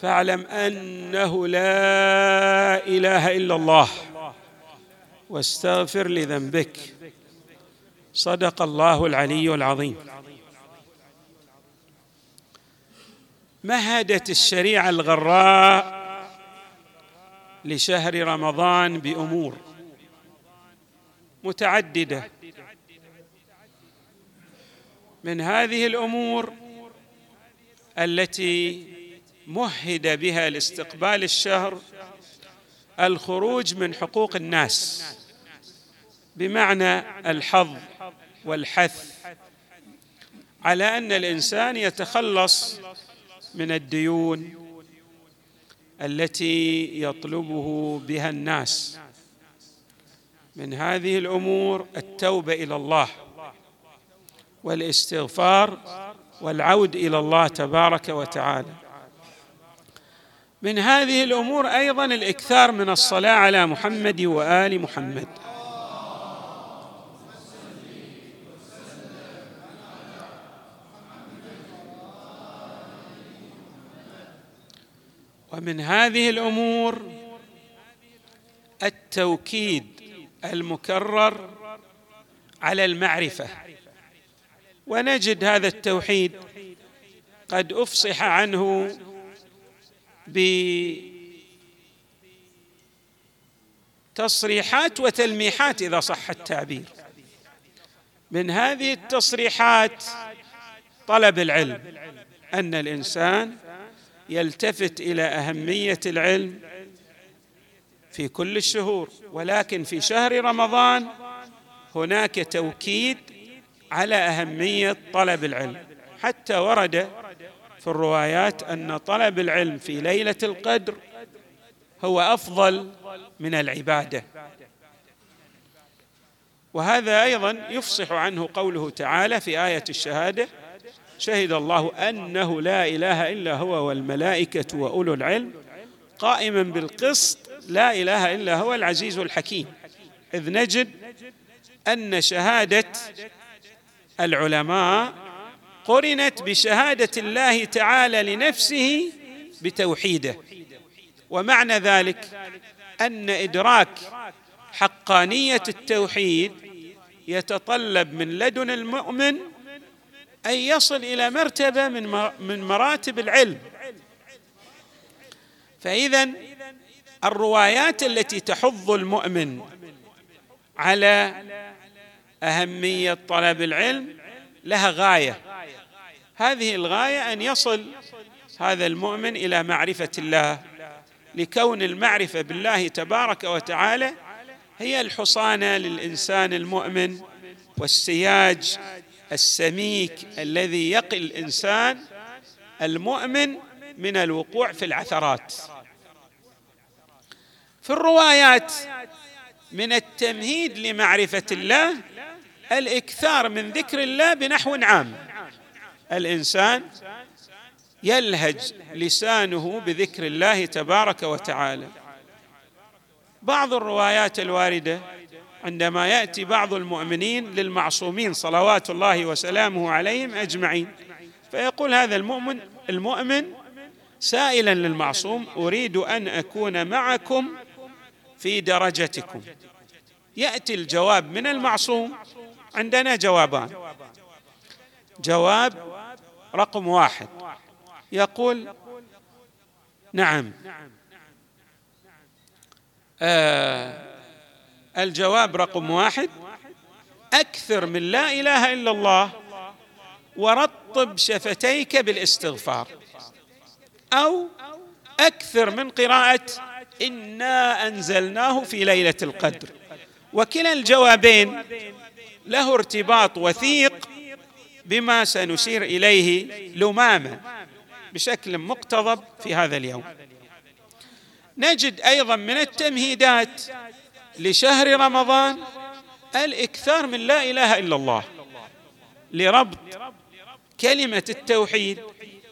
فاعلم أنه لا إله إلا الله. واستغفر لذنبك. صدق الله العلي العظيم. مهدت الشريعة الغراء لشهر رمضان بأمور متعددة. من هذه الأمور التي مهد بها لاستقبال الشهر الخروج من حقوق الناس بمعنى الحظ والحث على أن الإنسان يتخلص من الديون التي يطلبه بها الناس. من هذه الأمور التوبة إلى الله والإستغفار والعود إلى الله تبارك وتعالى. من هذه الأمور أيضا الإكثار من الصلاة على محمد وآل محمد. ومن هذه الأمور التوكيد المكرر على المعرفة. ونجد هذا التوحيد قد أفصح عنه بتصريحات وتلميحات إذا صح التعبير. من هذه التصريحات طلب العلم أن الإنسان يلتفت إلى أهمية العلم في كل الشهور ولكن في شهر رمضان هناك توكيد على أهمية طلب العلم. حتى ورد في الروايات أن طلب العلم في ليلة القدر هو أفضل من العبادة. وهذا أيضا يفصح عنه قوله تعالى في آية الشهادة شهد الله أنه لا إله إلا هو والملائكة وأولو العلم قائما بالقسط لا إله إلا هو العزيز الحكيم إذ نجد أن شهادة العلماء قرنت بشهادة الله تعالى لنفسه بتوحيده. ومعنى ذلك أن إدراك حقانية التوحيد يتطلب من لدن المؤمن أن يصل إلى مرتبة من من مراتب العلم. فإذا الروايات التي تحض المؤمن على أهمية طلب العلم لها غاية. هذه الغاية أن يصل هذا المؤمن إلى معرفة الله لكون المعرفة بالله تبارك وتعالى هي الحصانة للإنسان المؤمن والسياج السميك الذي يقي الإنسان المؤمن من الوقوع في العثرات. في الروايات من التمهيد لمعرفة الله الإكثار من ذكر الله بنحو عام. الإنسان يلهج لسانه بذكر الله تبارك وتعالى. بعض الروايات الواردة عندما يأتي بعض المؤمنين للمعصومين صلوات الله وسلامه عليهم أجمعين فيقول هذا المؤمن المؤمن سائلا للمعصوم أريد أن أكون معكم في درجتكم. يأتي الجواب من المعصوم عندنا جوابان. جواب رقم واحد. يقول نعم. آه الجواب رقم واحد أكثر من لا إله إلا الله ورطب شفتيك بالاستغفار أو أكثر من قراءة إنا أنزلناه في ليلة القدر. وكلا الجوابين له ارتباط وثيق بما سنشير إليه لمامة بشكل مقتضب في هذا اليوم. نجد أيضا من التمهيدات لشهر رمضان الإكثار من لا إله إلا الله لربط كلمة التوحيد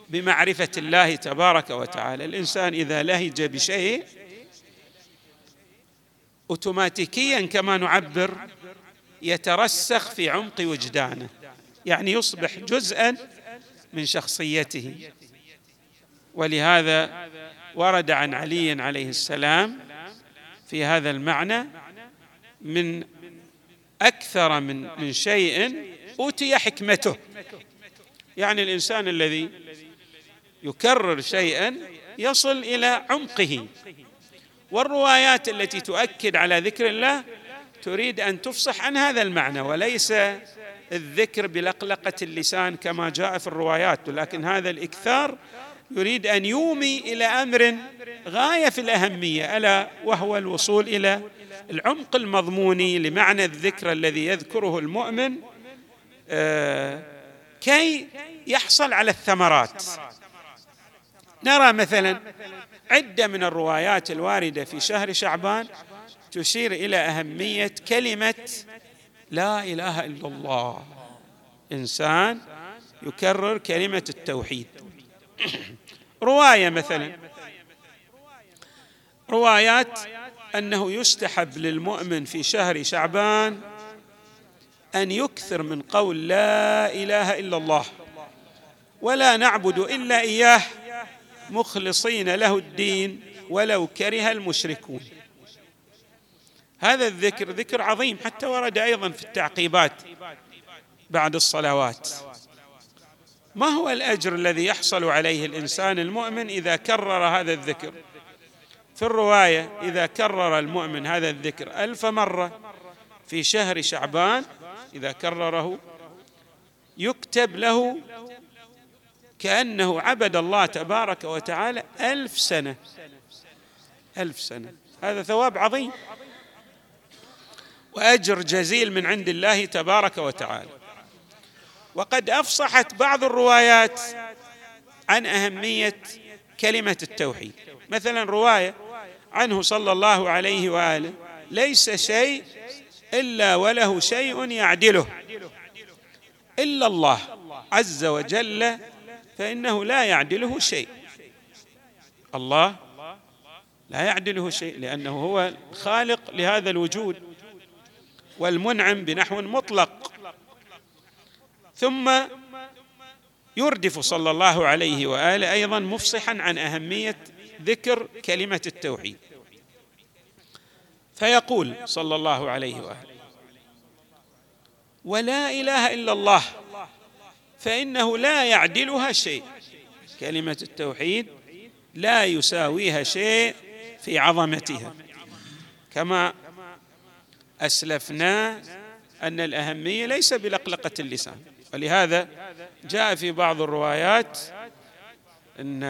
بمعرفة الله تبارك وتعالى. الإنسان إذا لهج بشيء اوتوماتيكيا كما نعبر يترسخ في عمق وجدانه. يعني يصبح جزءا من شخصيته. ولهذا ورد عن علي عليه السلام في هذا المعنى من أكثر من من شيء أوتي حكمته. يعني الإنسان الذي يكرر شيئا يصل إلى عمقه. والروايات التي تؤكد على ذكر الله تريد أن تفصح عن هذا المعنى وليس الذكر بلقلقة اللسان كما جاء في الروايات ولكن هذا الإكثار يريد أن يومي إلى أمر غاية في الأهمية ألا وهو الوصول إلى العمق المضموني لمعنى الذكر الذي يذكره المؤمن آه، كي يحصل على الثمرات. نرى مثلا عدة من الروايات الواردة في شهر شعبان تشير إلى أهمية كلمة لا إله إلا الله. إنسان يكرر كلمة التوحيد. رواية مثلا. روايات أنه يستحب للمؤمن في شهر شعبان أن يكثر من قول لا إله إلا الله ولا نعبد إلا إياه مخلصين له الدين ولو كره المشركون. هذا الذكر ذكر عظيم حتى ورد أيضا في التعقيبات بعد الصلوات. ما هو الأجر الذي يحصل عليه الإنسان المؤمن إذا كرر هذا الذكر؟ في الرواية إذا كرر المؤمن هذا الذكر ألف مرة في شهر شعبان إذا كرره يكتب له كأنه عبد الله تبارك وتعالى ألف سنة. ألف سنة. هذا ثواب عظيم. وأجر جزيل من عند الله تبارك وتعالى. وقد أفصحت بعض الروايات عن أهمية كلمة التوحيد. مثلا رواية عنه صلى الله عليه وآله ليس شيء إلا وله شيء يعدله إلا الله عز وجل فإنه لا يعدله شيء. الله لا يعدله شيء لأنه هو الخالق لهذا الوجود. والمنعم بنحو مطلق. ثم يردف صلى الله عليه وآله أيضا مفصحا عن أهمية ذكر كلمة التوحيد. فيقول صلى الله عليه وآله ولا إله إلا الله فإنه لا يعدلها شيء. كلمة التوحيد لا يساويها شيء في عظمتها. كما أسلفنا أن الأهمية ليس بلقلقة اللسان. ولهذا جاء في بعض الروايات إن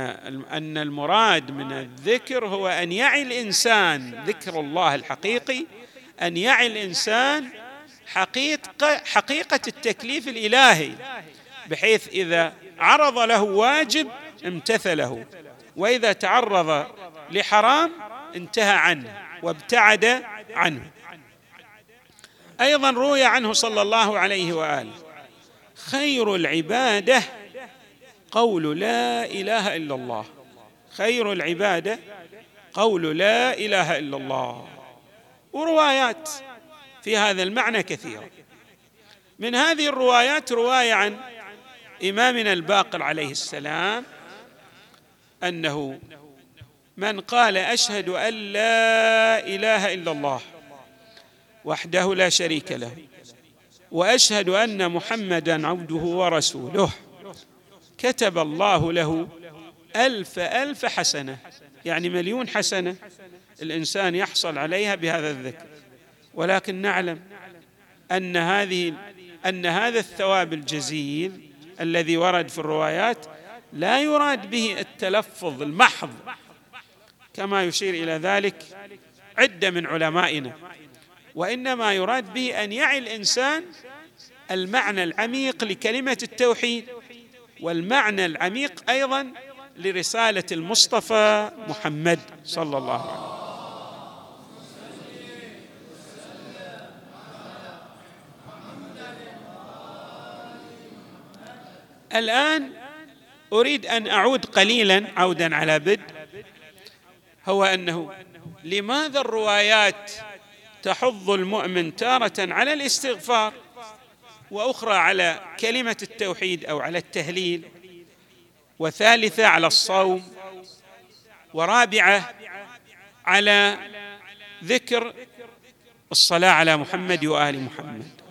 أن المراد من الذكر هو أن يعي الإنسان ذكر الله الحقيقي أن يعي الإنسان حقيقه حقيقة التكليف الإلهي بحيث إذا عرض له واجب امتثله وإذا تعرض لحرام انتهى عنه وابتعد عنه. أيضا روي عنه صلى الله عليه وآله. خير العبادة قول لا إله إلا الله. خير العبادة قول لا إله إلا الله. وروايات في هذا المعنى كثيرة. من هذه الروايات رواية عن إمامنا الباقر عليه السلام أنه من قال أشهد أن لا إله إلا الله وحده لا شريك له وأشهد أن محمدا عبده ورسوله. كتب الله له ألف ألف حسنة يعني مليون حسنة الإنسان يحصل عليها بهذا الذكر. ولكن نعلم أن هذه أن هذا الثواب الجزيل الذي ورد في الروايات لا يراد به التلفظ المحض كما يشير إلى ذلك عدة من علمائنا. وإنما يراد به أن يعي الإنسان المعنى العميق لكلمة التوحيد والمعنى العميق أيضا لرسالة المصطفى محمد صلى الله عليه وسلم. الآن أريد أن أعود قليلا عودا على بدء هو أنه لماذا الروايات تحض المؤمن تارة على الاستغفار وأخرى على كلمة التوحيد أو على التهليل وثالثة على الصوم ورابعة على ذكر الصلاة على محمد وآل محمد.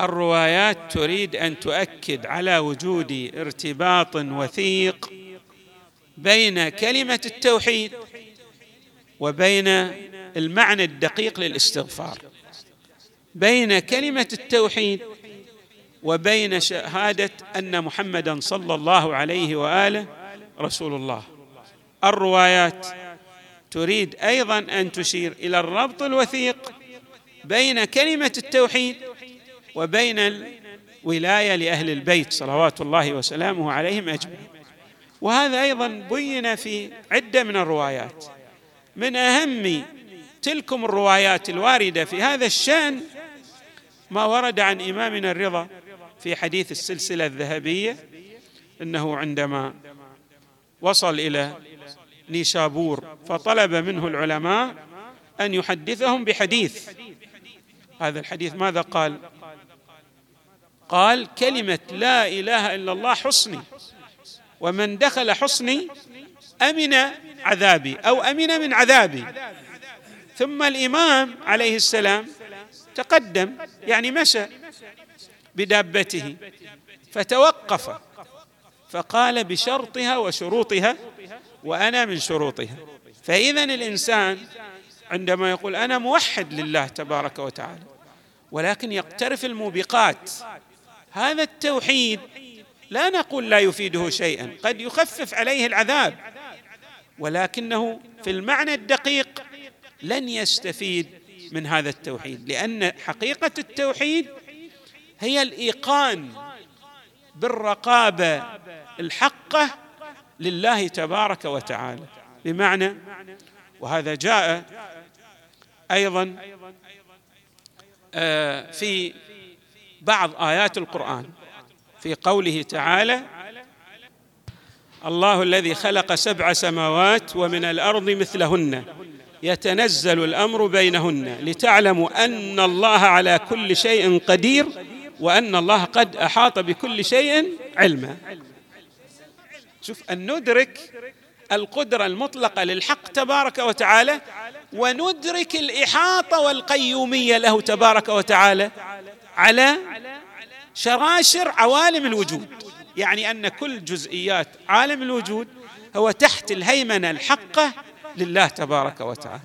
الروايات تريد أن تؤكد على وجود ارتباط وثيق بين كلمة التوحيد وبين المعنى الدقيق للاستغفار بين كلمة التوحيد وبين شهادة أن محمدا صلى الله عليه وآله رسول الله. الروايات تريد أيضا أن تشير إلى الربط الوثيق بين كلمة التوحيد وبين الولاية لأهل البيت صلوات الله وسلامه عليهم أجمعين. وهذا أيضا بين في عدة من الروايات. من أهم تلكم الروايات الواردة في هذا الشأن ما ورد عن إمامنا الرضا في حديث السلسلة الذهبية إنه عندما وصل إلى نيشابور فطلب منه العلماء أن يحدثهم بحديث. هذا الحديث ماذا قال؟ قال كلمة لا إله إلا الله حصني ومن دخل حصني أمن عذابي أو أمن من عذابي. ثم الإمام عليه السلام تقدم يعني مشى بدابته فتوقف فقال بشرطها وشروطها وأنا من شروطها. فاذا الإنسان عندما يقول أنا موحد لله تبارك وتعالى ولكن يقترف الموبقات هذا التوحيد لا نقول لا يفيده شيئا قد يخفف عليه العذاب ولكنه في المعنى الدقيق لن يستفيد من هذا التوحيد لأن حقيقة التوحيد هي الإيقان بالرقابة الحقة لله تبارك وتعالى. بمعنى وهذا جاء أيضا آه، في بعض آيات القرآن في قوله تعالى الله الذي خلق سبع سماوات ومن الأرض مثلهن يتنزل الأمر بينهن لتعلموا أن الله على كل شيء قدير وأن الله قد أحاط بكل شيء علما. شوف ان ندرك القدرة المطلقة للحق تبارك وتعالى وندرك الإحاطة والقيومية له تبارك وتعالى. على شراشر عوالم الوجود. يعني أن كل جزئيات عالم الوجود هو تحت الهيمنة الحقة لله تبارك وتعالى.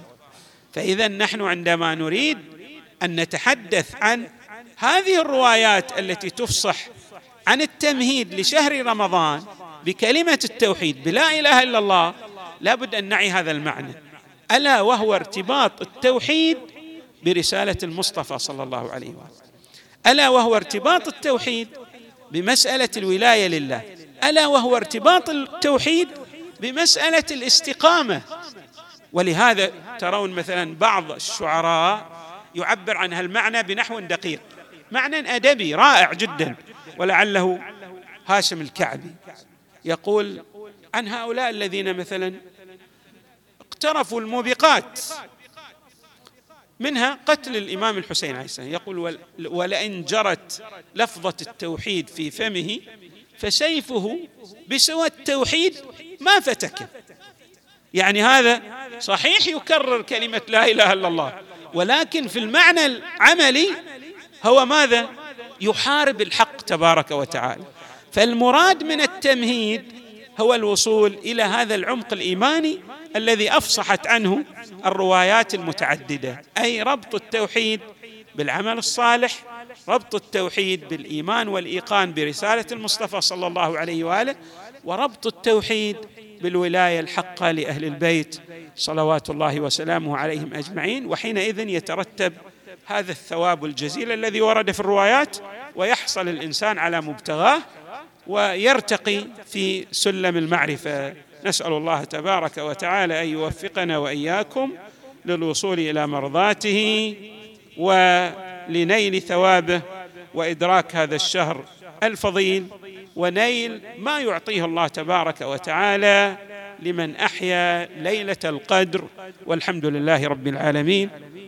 فإذا نحن عندما نريد أن نتحدث عن هذه الروايات التي تفصح عن التمهيد لشهر رمضان بكلمة التوحيد بلا إله إلا الله لابد أن نعي هذا المعنى. ألا وهو ارتباط التوحيد برسالة المصطفى صلى الله عليه واله ألا وهو ارتباط التوحيد بمسألة الولاية لله. ألا وهو ارتباط التوحيد بمسألة الاستقامة. ولهذا ترون مثلا بعض الشعراء يعبر عن هالمعنى بنحو دقيق. معنى أدبي رائع جدا. ولعله هاشم الكعبي يقول عن هؤلاء الذين مثلا اقترفوا الموبقات. منها قتل الإمام الحسين عليه السلام. يقول ولئن جرت لفظة التوحيد في فمه فسيفه بسوى التوحيد ما فتك. يعني هذا صحيح يكرر كلمة لا إله إلا الله ولكن في المعنى العملي هو ماذا؟ يحارب الحق تبارك وتعالى. فالمراد من التمهيد هو الوصول إلى هذا العمق الإيماني الذي أفصحت عنه الروايات المتعددة أي ربط التوحيد بالعمل الصالح ربط التوحيد بالإيمان والإيقان برسالة المصطفى صلى الله عليه وآله وربط التوحيد بالولاية الحقة لأهل البيت صلوات الله وسلامه عليهم أجمعين. وحينئذ يترتب هذا الثواب الجزيل الذي ورد في الروايات ويحصل الإنسان على مبتغاه ويرتقي في سلم المعرفة. نسأل الله تبارك وتعالى أن يوفقنا وإياكم للوصول إلى مرضاته ولنيل ثوابه وإدراك هذا الشهر الفضيل ونيل ما يعطيه الله تبارك وتعالى لمن أحيا ليلة القدر. والحمد لله رب العالمين.